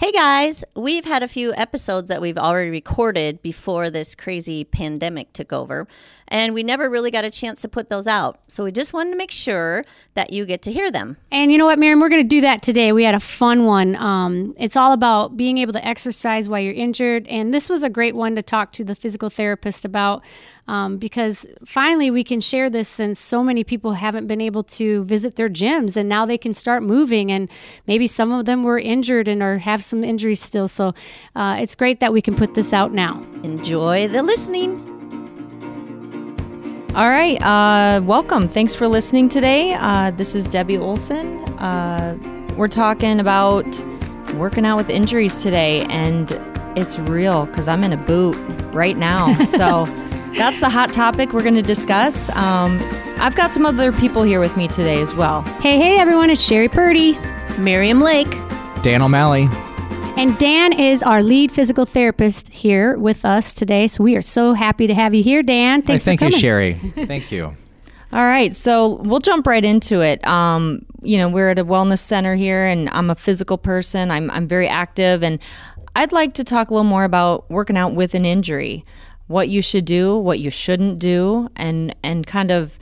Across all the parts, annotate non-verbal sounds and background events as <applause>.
Hey guys, we've had a few episodes that we've already recorded before this crazy pandemic took over, and we never really got a chance to put those out. So we just wanted to make sure that you get to hear them. And you know what, Merriam, we're going to do that today. We had a fun one. Um, it's all about being able to exercise while you're injured, and this was a great one to talk to the physical therapist about um, because finally we can share this since so many people haven't been able to visit their gyms and now they can start moving and maybe some of them were injured and or have some injuries still. So uh, it's great that we can put this out now. Enjoy the listening. All right uh, welcome. Thanks for listening today. Uh, this is debbie olson. Uh, we're talking about working out with injuries today and it's real because i'm in a boot right now. <laughs> So that's the hot topic we're going to discuss. Um, I've got some other people here with me today as well. Hey, hey, everyone, it's Sheri Purdy, Merriam Lake, Dan O'Malley. And Dan is our lead physical therapist here with us today. So we are so happy to have you here, Dan. Thanks for coming. I thank you, Sheri. <laughs> thank you. All right, so we'll jump right into it. Um, you know, we're at a wellness center here, and I'm a physical person. I'm I'm very active, and I'd like to talk a little more about working out with an injury what you should do, what you shouldn't do, and and kind of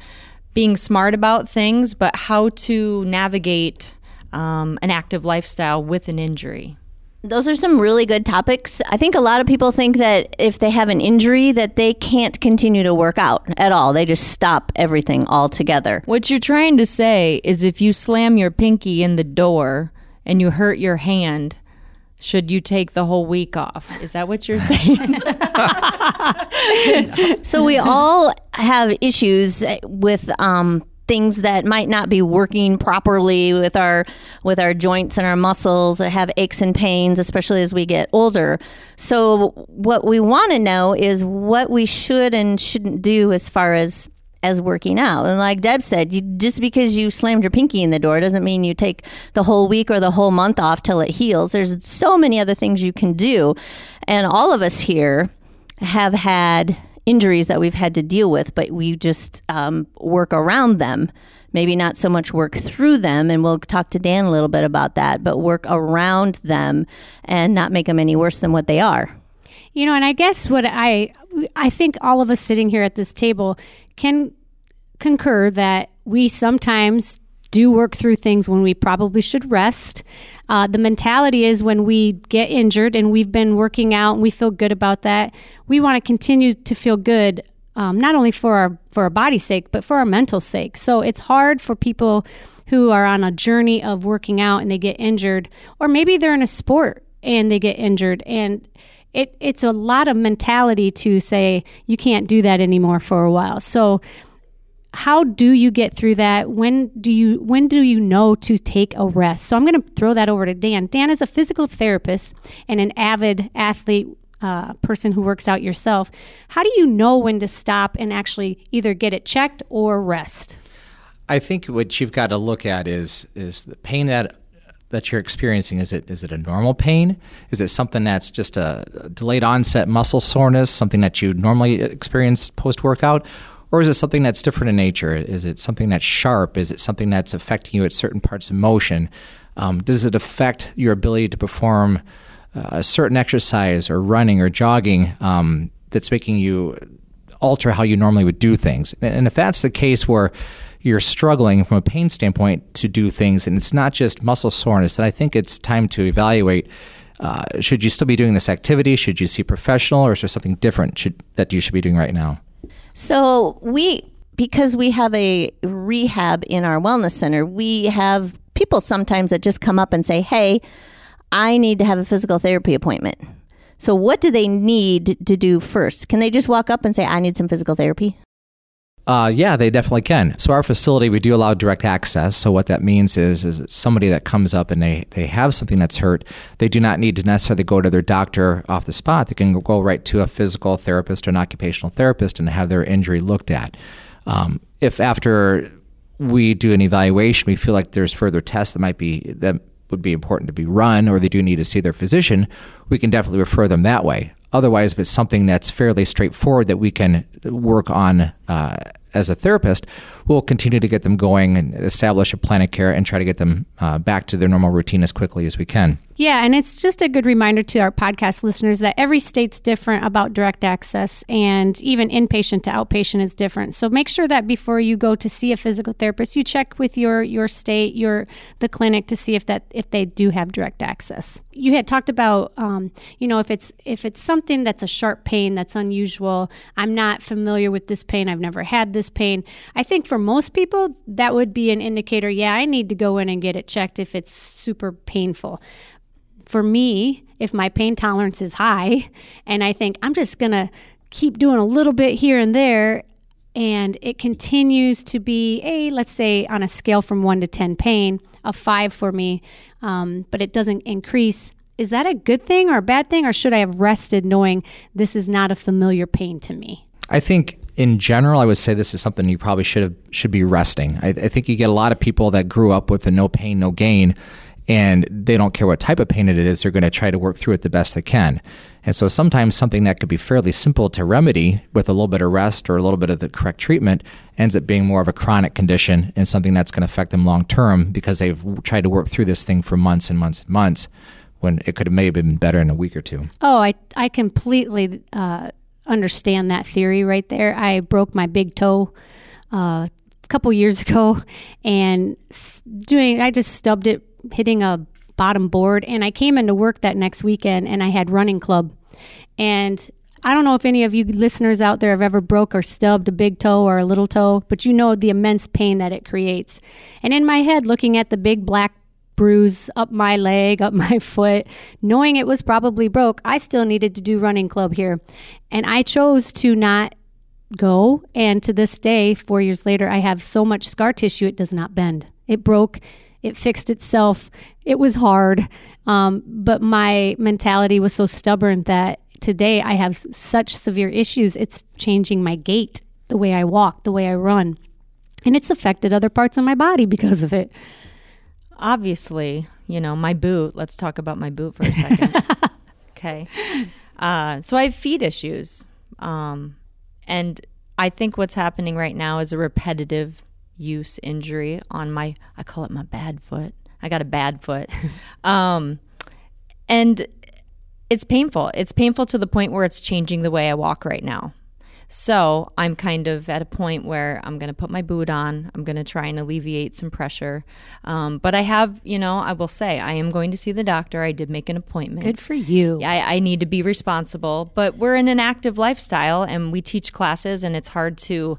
being smart about things, but how to navigate um, an active lifestyle with an injury. Those are some really good topics. I think a lot of people think that if they have an injury that they can't continue to work out at all. They just stop everything altogether. What you're trying to say is if you slam your pinky in the door and you hurt your hand, should you take the whole week off? Is that what you're saying? <laughs> so we all have issues with um, things that might not be working properly with our with our joints and our muscles or have aches and pains especially as we get older so what we want to know is what we should and shouldn't do as far as as working out. And like Deb said, you, just because you slammed your pinky in the door doesn't mean you take the whole week or the whole month off till it heals. There's so many other things you can do. And all of us here have had injuries that we've had to deal with, but we just um, work around them. Maybe not so much work through them, and we'll talk to Dan a little bit about that, but work around them and not make them any worse than what they are. You know, and I guess what I I think all of us sitting here at this table can concur that we sometimes do work through things when we probably should rest. Uh, the mentality is when we get injured and we've been working out and we feel good about that, we want to continue to feel good, um, not only for our for our body's sake, but for our mental sake. So it's hard for people who are on a journey of working out and they get injured, or maybe they're in a sport and they get injured and it, it's a lot of mentality to say you can't do that anymore for a while. So how do you get through that? When do you when do you know to take a rest? So I'm going to throw that over to Dan. Dan is a physical therapist and an avid athlete uh, person who works out yourself. How do you know when to stop and actually either get it checked or rest? I think what you've got to look at is is the pain that that you're experiencing? Is it is it a normal pain? Is it something that's just a delayed onset muscle soreness something that you normally experience post workout or is it something that's different in nature? Is it something that's sharp? Is it something that's affecting you at certain parts of motion? Um, does it affect your ability to perform uh, a certain exercise or running or jogging um, that's making you alter how you normally would do things? And if that's the case where you're struggling from a pain standpoint to do things, and it's not just muscle soreness, And I think it's time to evaluate. Uh, should you still be doing this activity? Should you see a professional, or is there something different should, that you should be doing right now? So we, because we have a rehab in our wellness center, we have people sometimes that just come up and say, "Hey, I need to have a physical therapy appointment." So what do they need to do first? Can they just walk up and say, "I need some physical therapy"? Uh, yeah, they definitely can. So our facility, we do allow direct access. So what that means is, is somebody that comes up and they, they have something that's hurt, they do not need to necessarily go to their doctor off the spot. They can go right to a physical therapist or an occupational therapist and have their injury looked at. Um, if after we do an evaluation, we feel like there's further tests that might be that would be important to be run, or they do need to see their physician, we can definitely refer them that way. Otherwise, if it's something that's fairly straightforward that we can work on uh, as a therapist, we'll continue to get them going and establish a plan of care and try to get them uh, back to their normal routine as quickly as we can. Yeah, and it's just a good reminder to our podcast listeners that every state's different about direct access and even inpatient to outpatient is different. So make sure that before you go to see a physical therapist, you check with your your state, your the clinic to see if that if they do have direct access. You had talked about um, you know if it's if it's something that's a sharp pain that's unusual. I'm not familiar with this pain. I've never had this pain. I think for most people that would be an indicator. Yeah, I need to go in and get it checked if it's super painful for me, if my pain tolerance is high <laughs> and I think I'm just going to keep doing a little bit here and there, and it continues to be a, let's say, on a scale from one to 10 pain, a five for me, um, but it doesn't increase. Is that a good thing or a bad thing, or should I have rested knowing this is not a familiar pain to me? I think in general, I would say this is something you probably should have should be resting. I, I think you get a lot of people that grew up with the no pain, no gain, and they don't care what type of pain it is, they're going to try to work through it the best they can. And so sometimes something that could be fairly simple to remedy with a little bit of rest or a little bit of the correct treatment ends up being more of a chronic condition and something that's going to affect them long term because they've tried to work through this thing for months and months and months when it could have maybe been better in a week or two. Oh, I, I completely uh, understand that theory right there. I broke my big toe. Uh, a couple years <laughs> ago and doing I just stubbed it hitting a bottom board. And I came into work that next weekend and I had running club. And I don't know if any of you listeners out there have ever broke or stubbed a big toe or a little toe, but you know the immense pain that it creates. And in my head, looking at the big black bruise up my leg, up <laughs> my foot, knowing it was probably broke, I still needed to do running club here. And I chose to not go. And to this day, four years later, I have so much scar tissue, it does not bend. It broke it fixed itself. It was hard, um, but my mentality was so stubborn that today I have such severe issues. It's changing my gait, the way I walk, the way I run, and it's affected other parts of my body because of it. Obviously, you know my boot. Let's talk about my boot for a second. <laughs> okay, uh, so I have feet issues, um, and I think what's happening right now is a repetitive use injury on my I call it my bad foot. I got a bad foot. <laughs> um, and it's painful. It's painful to the point where it's changing the way I walk right now. So I'm kind of at a point where I'm going to put my boot on. I'm going to try and alleviate some pressure. Um, but I have, you know, I will say I am going to see the doctor. I did make an appointment. Good for you. I, I need to be responsible. But we're in an active lifestyle and we teach classes, and it's hard to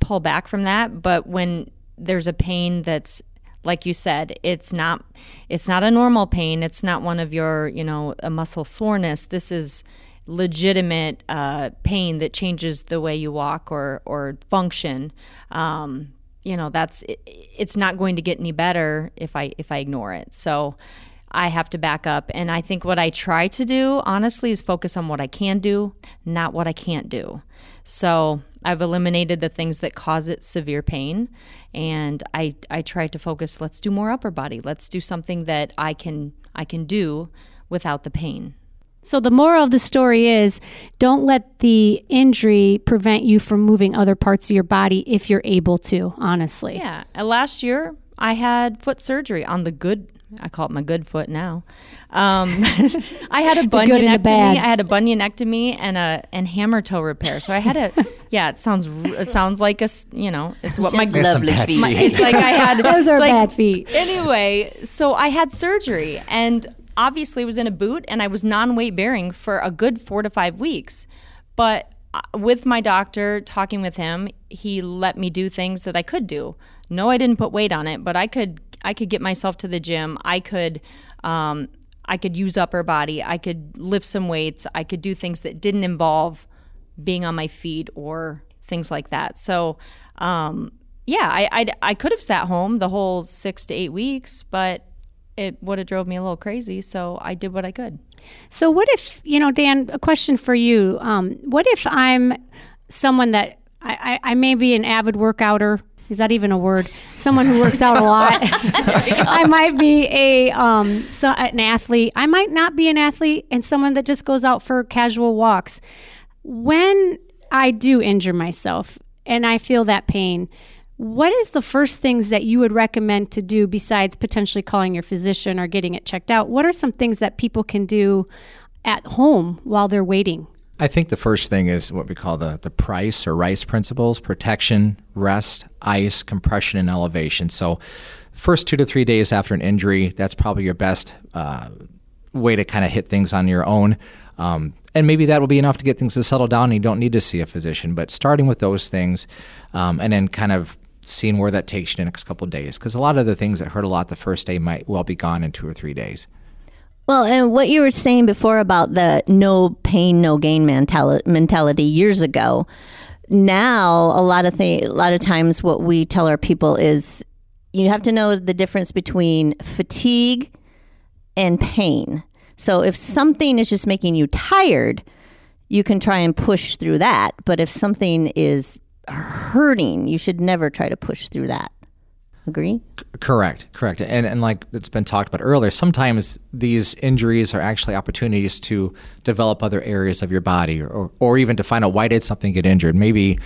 pull back from that. But when there's a pain that's like you said it's not it's not a normal pain it's not one of your you know a muscle soreness this is legitimate uh, pain that changes the way you walk or or function um, you know that's it, it's not going to get any better if i if i ignore it so I have to back up. And I think what I try to do, honestly, is focus on what I can do, not what I can't do. So I've eliminated the things that cause it severe pain. And I, I try to focus, let's do more upper body. Let's do something that I can I can do without the pain. So the moral of the story is don't let the injury prevent you from moving other parts of your body if you're able to, honestly. Yeah. Last year I had foot surgery on the good I call it my good foot now. Um, <laughs> I had a bunionectomy. I had a bunionectomy and a and hammer toe repair. So I had a <laughs> yeah. It sounds it sounds like a you know it's what my lovely feet. My, it's like I had <laughs> those are like, bad feet. Anyway, so I had surgery and obviously was in a boot and I was non weight bearing for a good four to five weeks, but uh, with my doctor talking with him, he let me do things that I could do. No, I didn't put weight on it, but I could I could get myself to the gym. I could um, I could use upper body. I could lift some weights. I could do things that didn't involve being on my feet or things like that. So um, yeah, I, I I could have sat home the whole six to eight weeks, but it would have drove me a little crazy. So I did what I could. So what if you know, Dan? A question for you. Um, what if I'm someone that I, I, I may be an avid workouter is that even a word? Someone who works out a lot. <laughs> <laughs> I might be a um, so, an athlete. I might not be an athlete, and someone that just goes out for casual walks. When I do injure myself and I feel that pain. What is the first things that you would recommend to do besides potentially calling your physician or getting it checked out? What are some things that people can do at home while they're waiting? I think the first thing is what we call the, the price or rice principles protection, rest, ice, compression, and elevation. So, first two to three days after an injury, that's probably your best uh, way to kind of hit things on your own. Um, and maybe that will be enough to get things to settle down and you don't need to see a physician. But starting with those things um, and then kind of seeing where that takes you the next couple days. Because a lot of the things that hurt a lot the first day might well be gone in two or three days. Well, and what you were saying before about the no pain, no gain mentality years ago. Now, a lot of th- a lot of times, what we tell our people is you have to know the difference between fatigue and pain. So, if something is just making you tired, you can try and push through that. But if something is hurting, you should never try to push through that. Agree? C- correct, correct. And and like it's been talked about earlier, sometimes these injuries are actually opportunities to develop other areas of your body, or or even to find out why did something get injured. Maybe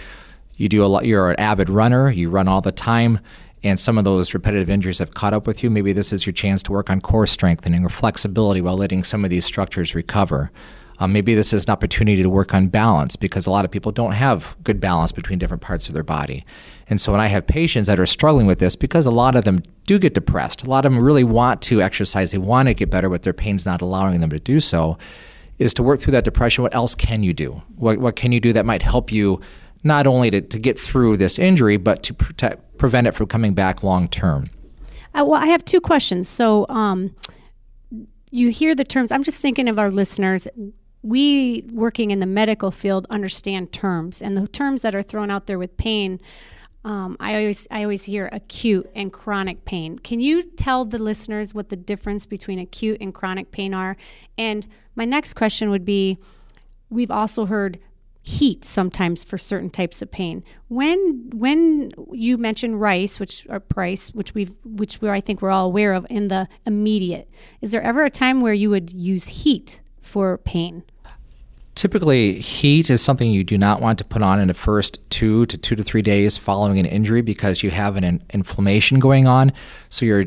you do a lot. You're an avid runner. You run all the time. And some of those repetitive injuries have caught up with you. Maybe this is your chance to work on core strengthening or flexibility while letting some of these structures recover. Um, maybe this is an opportunity to work on balance because a lot of people don't have good balance between different parts of their body. And so when I have patients that are struggling with this, because a lot of them do get depressed, a lot of them really want to exercise, they want to get better, but their pain's not allowing them to do so, is to work through that depression. What else can you do? What, what can you do that might help you not only to, to get through this injury, but to protect, prevent it from coming back long term? Uh, well, I have two questions. So, um, you hear the terms. I'm just thinking of our listeners we working in the medical field understand terms and the terms that are thrown out there with pain um, I always I always hear acute and chronic pain. Can you tell the listeners what the difference between acute and chronic pain are? And my next question would be: We've also heard heat sometimes for certain types of pain. When when you mention rice, which or price, which we've which we I think we're all aware of in the immediate, is there ever a time where you would use heat for pain? Typically, heat is something you do not want to put on in the first two to two to three days following an injury because you have an in- inflammation going on. So you're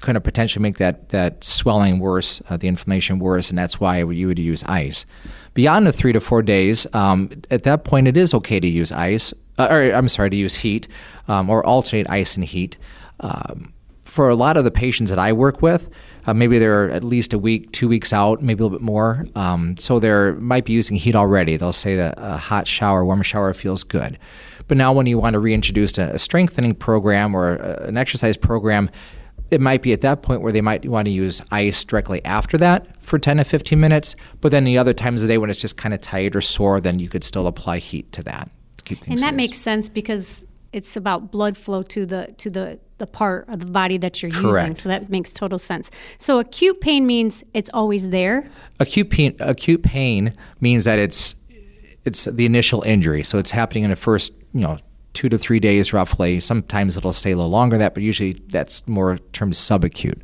going to potentially make that, that swelling worse, uh, the inflammation worse, and that's why you would use ice. Beyond the three to four days, um, at that point, it is okay to use ice, uh, or I'm sorry, to use heat um, or alternate ice and heat. Um, for a lot of the patients that I work with, uh, maybe they're at least a week, two weeks out, maybe a little bit more. Um, so they might be using heat already. They'll say that a hot shower, warm shower feels good. But now, when you want to reintroduce a, a strengthening program or a, an exercise program, it might be at that point where they might want to use ice directly after that for 10 to 15 minutes. But then the other times of the day when it's just kind of tight or sore, then you could still apply heat to that. And that serious. makes sense because it's about blood flow to the to the the part of the body that you're Correct. using. So that makes total sense. So acute pain means it's always there. Acute pain acute pain means that it's it's the initial injury. So it's happening in the first, you know, two to three days roughly. Sometimes it'll stay a little longer than that, but usually that's more termed subacute.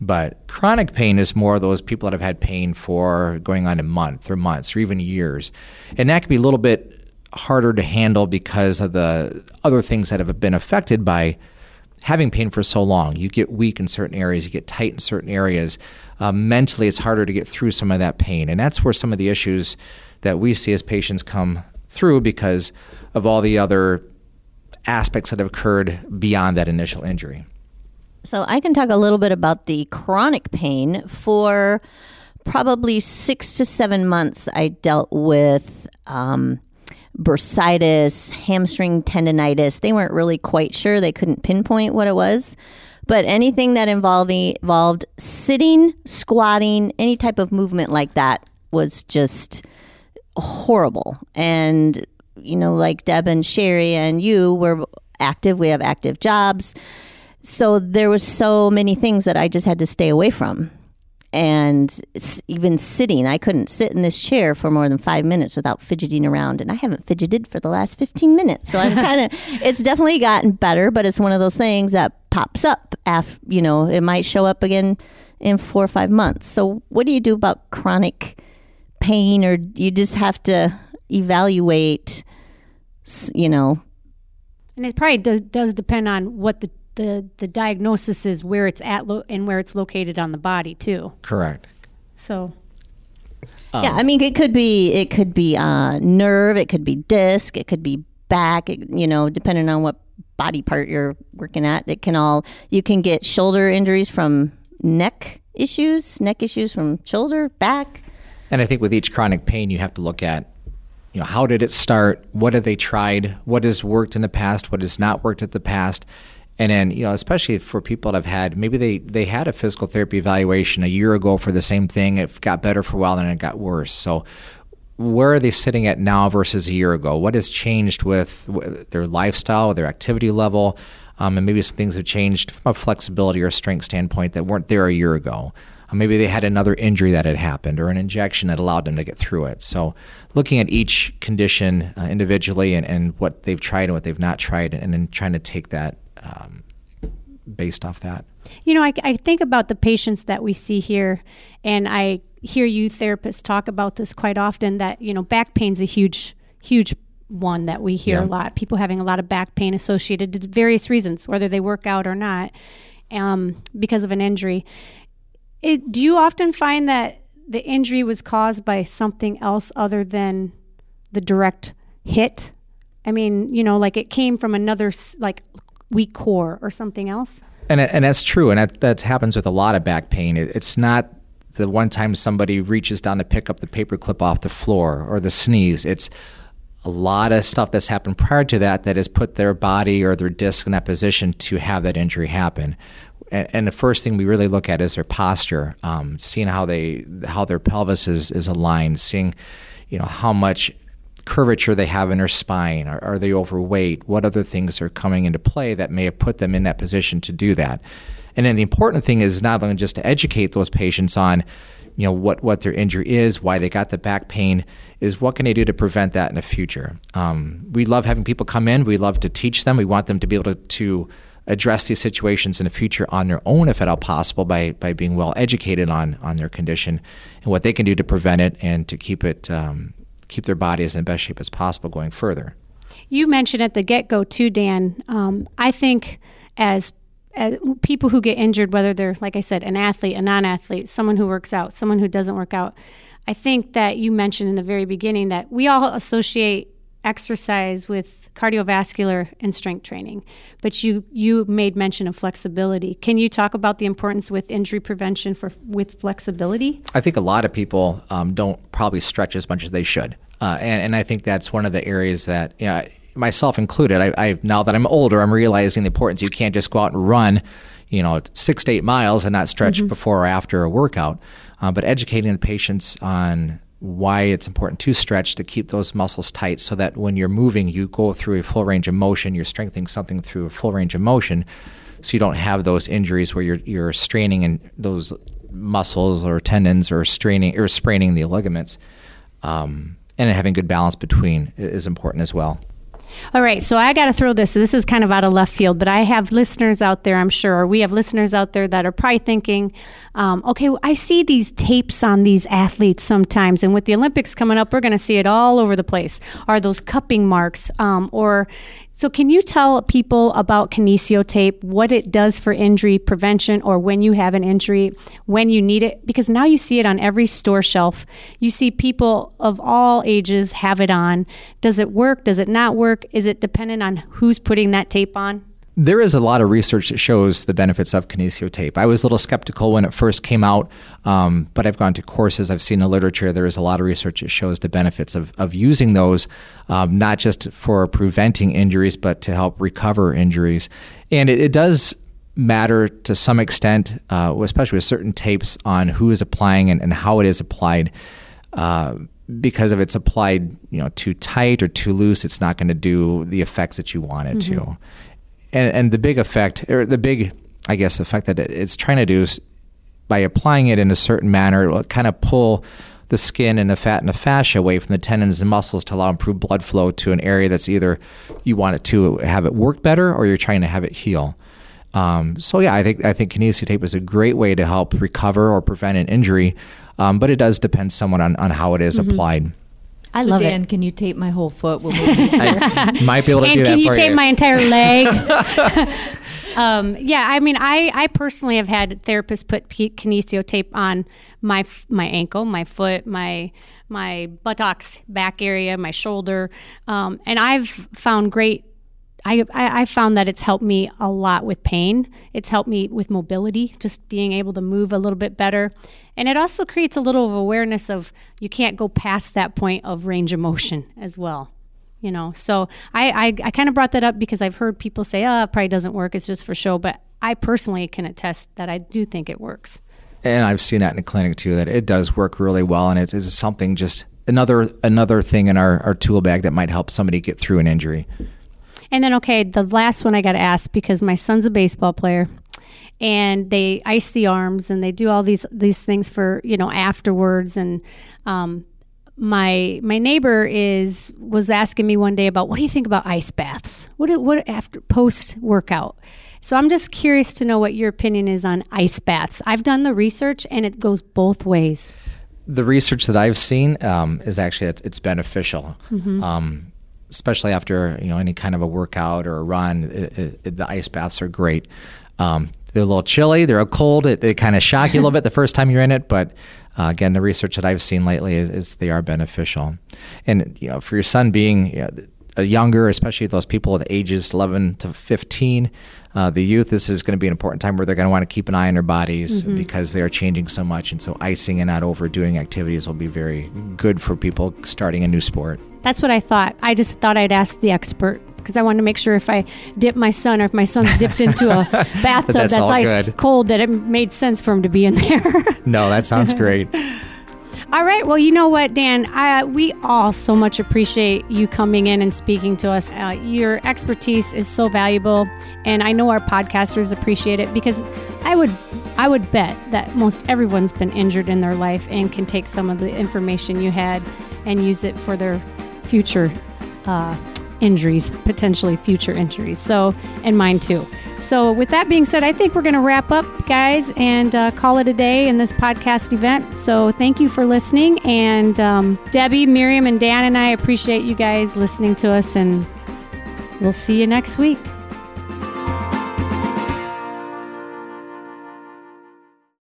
But chronic pain is more those people that have had pain for going on a month or months or even years. And that can be a little bit harder to handle because of the other things that have been affected by having pain for so long. You get weak in certain areas, you get tight in certain areas. Uh, mentally, it's harder to get through some of that pain. And that's where some of the issues that we see as patients come through because of all the other aspects that have occurred beyond that initial injury. So, I can talk a little bit about the chronic pain. For probably six to seven months, I dealt with um, bursitis, hamstring tendonitis. They weren't really quite sure. They couldn't pinpoint what it was. But anything that involved, involved sitting, squatting, any type of movement like that was just horrible. And, you know, like Deb and Sheri and you were active, we have active jobs. So there was so many things that I just had to stay away from and even sitting i couldn't sit in this chair for more than five minutes without fidgeting around and i haven't fidgeted for the last 15 minutes. So i'm kind of it's definitely gotten better but it's one of those things that pops up after you know it might show up again in four or five months. So what do you do about chronic pain or you just have to evaluate you know, And it probably does, does depend on what the, the, the diagnosis is, where it's at, lo- and where it's located on the body too. Correct. So yeah. I mean, it could be it could be uh, nerve, it could be disc, it could be back. It, you know, depending on what body part you're working at, it can all. You can get shoulder injuries from neck issues, neck issues from shoulder, back. And I think with each chronic pain, you have to look at, you know, how did it start? What have they tried? What has worked in the past? What has not worked at the past? And then, you know, especially for people that have had, maybe they, they had a physical therapy evaluation a year ago for the same thing. It got better for a while, and then it got worse. So, where are they sitting at now versus a year ago? What has changed with their lifestyle, their activity level? Um, and maybe some things have changed from a flexibility or strength standpoint that weren't there a year ago. Uh, maybe they had another injury that had happened or an injection that allowed them to get through it. So, looking at each condition uh, individually and, and what they've tried and what they've not tried, and then trying to take that um, based off that. You know, I, I think about the patients that we see here, and I hear you therapists talk about this quite often. That you know, back pain's a huge, huge one that we hear Yeah. a lot. People having a lot of back pain associated to various reasons, whether they work out or not, um, because of an injury. It, do you often find that the injury was caused by something else other than the direct hit? I mean, you know, like it came from another like weak core or something else. And and that's true, and that that happens with a lot of back pain. It, it's not the one time somebody reaches down to pick up the paperclip off the floor or the sneeze. It's a lot of stuff that's happened prior to that that has put their body or their disc in that position to have that injury happen. And, and the first thing we really look at is their posture, um, seeing how they how their pelvis is, is aligned, seeing you know how much curvature they have in their spine? Are, are they overweight? What other things are coming into play that may have put them in that position to do that? And then the important thing is not only just to educate those patients on, you know, what, what their injury is, why they got the back pain, is what can they do to prevent that in the future? Um, we love having people come in. We love to teach them. We want them to be able to, to address these situations in the future on their own, if at all possible, by, by being well educated on, on their condition and what they can do to prevent it and to keep it um, keep their bodies in the best shape as possible going further. You mentioned at the get go too, Dan. Um, I think as, as people who get injured, whether they're like I said, an athlete, a non-athlete, someone who works out, someone who doesn't work out, I think that you mentioned in the very beginning that we all associate exercise with cardiovascular and strength training, but you you made mention of flexibility. Can you talk about the importance with injury prevention for with flexibility? I think a lot of people um, don't probably stretch as much as they should, uh, and and I think that's one of the areas that you know, myself included. I, I now that I'm older, I'm realizing the importance. You can't just go out and run, you know, six to eight miles and not stretch before or after a workout. Uh, but educating the patients on why it's important to stretch to keep those muscles tight so that when you're moving, you go through a full range of motion. You're strengthening something through a full range of motion, so you don't have those injuries where you're you're straining in those muscles or tendons or straining or spraining the ligaments. Um, and having good balance between is important as well. All right, so I got to throw this. This is kind of out of left field, but I have listeners out there, I'm sure, or we have listeners out there that are probably thinking, um, okay, well, I see these tapes on these athletes sometimes, and with the Olympics coming up, we're going to see it all over the place. Are those cupping marks? Um, or so, can you tell people about kinesio tape, what it does for injury prevention, or when you have an injury, when you need it? Because now you see it on every store shelf. You see people of all ages have it on. Does it work? Does it not work? Is it dependent on who's putting that tape on? There is a lot of research that shows the benefits of kinesio tape. I was a little skeptical when it first came out, um, but I've gone to courses, I've seen the literature. There is a lot of research that shows the benefits of, of using those, um, not just for preventing injuries, but to help recover injuries. And it, it does matter to some extent, uh, especially with certain tapes, on who is applying and, and how it is applied. Uh, because if it's applied, you know, too tight or too loose, it's not going to do the effects that you want it to and, and the big effect, or the big, I guess, effect that it's trying to do is by applying it in a certain manner, it will kind of pull the skin and the fat and the fascia away from the tendons and muscles to allow improved blood flow to an area that's either you want it to have it work better or you're trying to have it heal. Um, so yeah, I think I think kinesio tape is a great way to help recover or prevent an injury, um, but it does depend somewhat on, on how it is applied. I so love Dan, it. can you tape my whole foot? When we <laughs> I <laughs> might be able to And do that can you for tape you. my entire leg? <laughs> um, yeah, I mean, I, I personally have had therapists put p- kinesio tape on my f- my ankle, my foot, my my buttocks, back area, my shoulder, um, and I've found great. I, I found that it's helped me a lot with pain. It's helped me with mobility, just being able to move a little bit better. And it also creates a little of awareness of you can't go past that point of range of motion as well you know so i i, I kind of brought that up because i've heard people say oh it probably doesn't work it's just for show but i personally can attest that i do think it works and I've seen that in the clinic too. That it does work really well, and it's, it's something just another another thing in our, our tool bag that might help somebody get through an injury. And then okay the last one i got to ask because my son's a baseball player and they ice the arms and they do all these these things for you know afterwards and um my my neighbor is was asking me one day about what do you think about ice baths? What what after post workout so i'm just curious to know what your opinion is on ice baths. I've done the research and it goes both ways. The research that I've seen um, is actually that it's beneficial, um, especially after you know any kind of a workout or a run. It, it, the ice baths are great. Um, they're a little chilly. They're cold. It, they kind of shock you a little bit the first time you're in it, but uh, again, the research that I've seen lately is, is they are beneficial. And you know, for your son being you know, younger, especially those people with ages 11 to 15, uh, the youth, this is going to be an important time where they're going to want to keep an eye on their bodies because they are changing so much. And so, icing and not overdoing activities will be very good for people starting a new sport. That's what I thought. I just thought I'd ask the expert because I wanted to make sure if I dip my son or if my son's dipped into a <laughs> bathtub That's that's, ice good. cold, that it made sense for him to be in there. No, that sounds <laughs> great. All right. Well, you know what, Dan? I, we all so much appreciate you coming in and speaking to us. Uh, your expertise is so valuable, and I know our podcasters appreciate it because I would. I would bet that most everyone's been injured in their life and can take some of the information you had and use it for their future uh, injuries, potentially future injuries. So, and mine too. So, with that being said, I think we're going to wrap up, guys, and uh, call it a day in this podcast event. So, thank you for listening. And um, Debbie, Merriam, and Dan and I appreciate you guys listening to us, and we'll see you next week.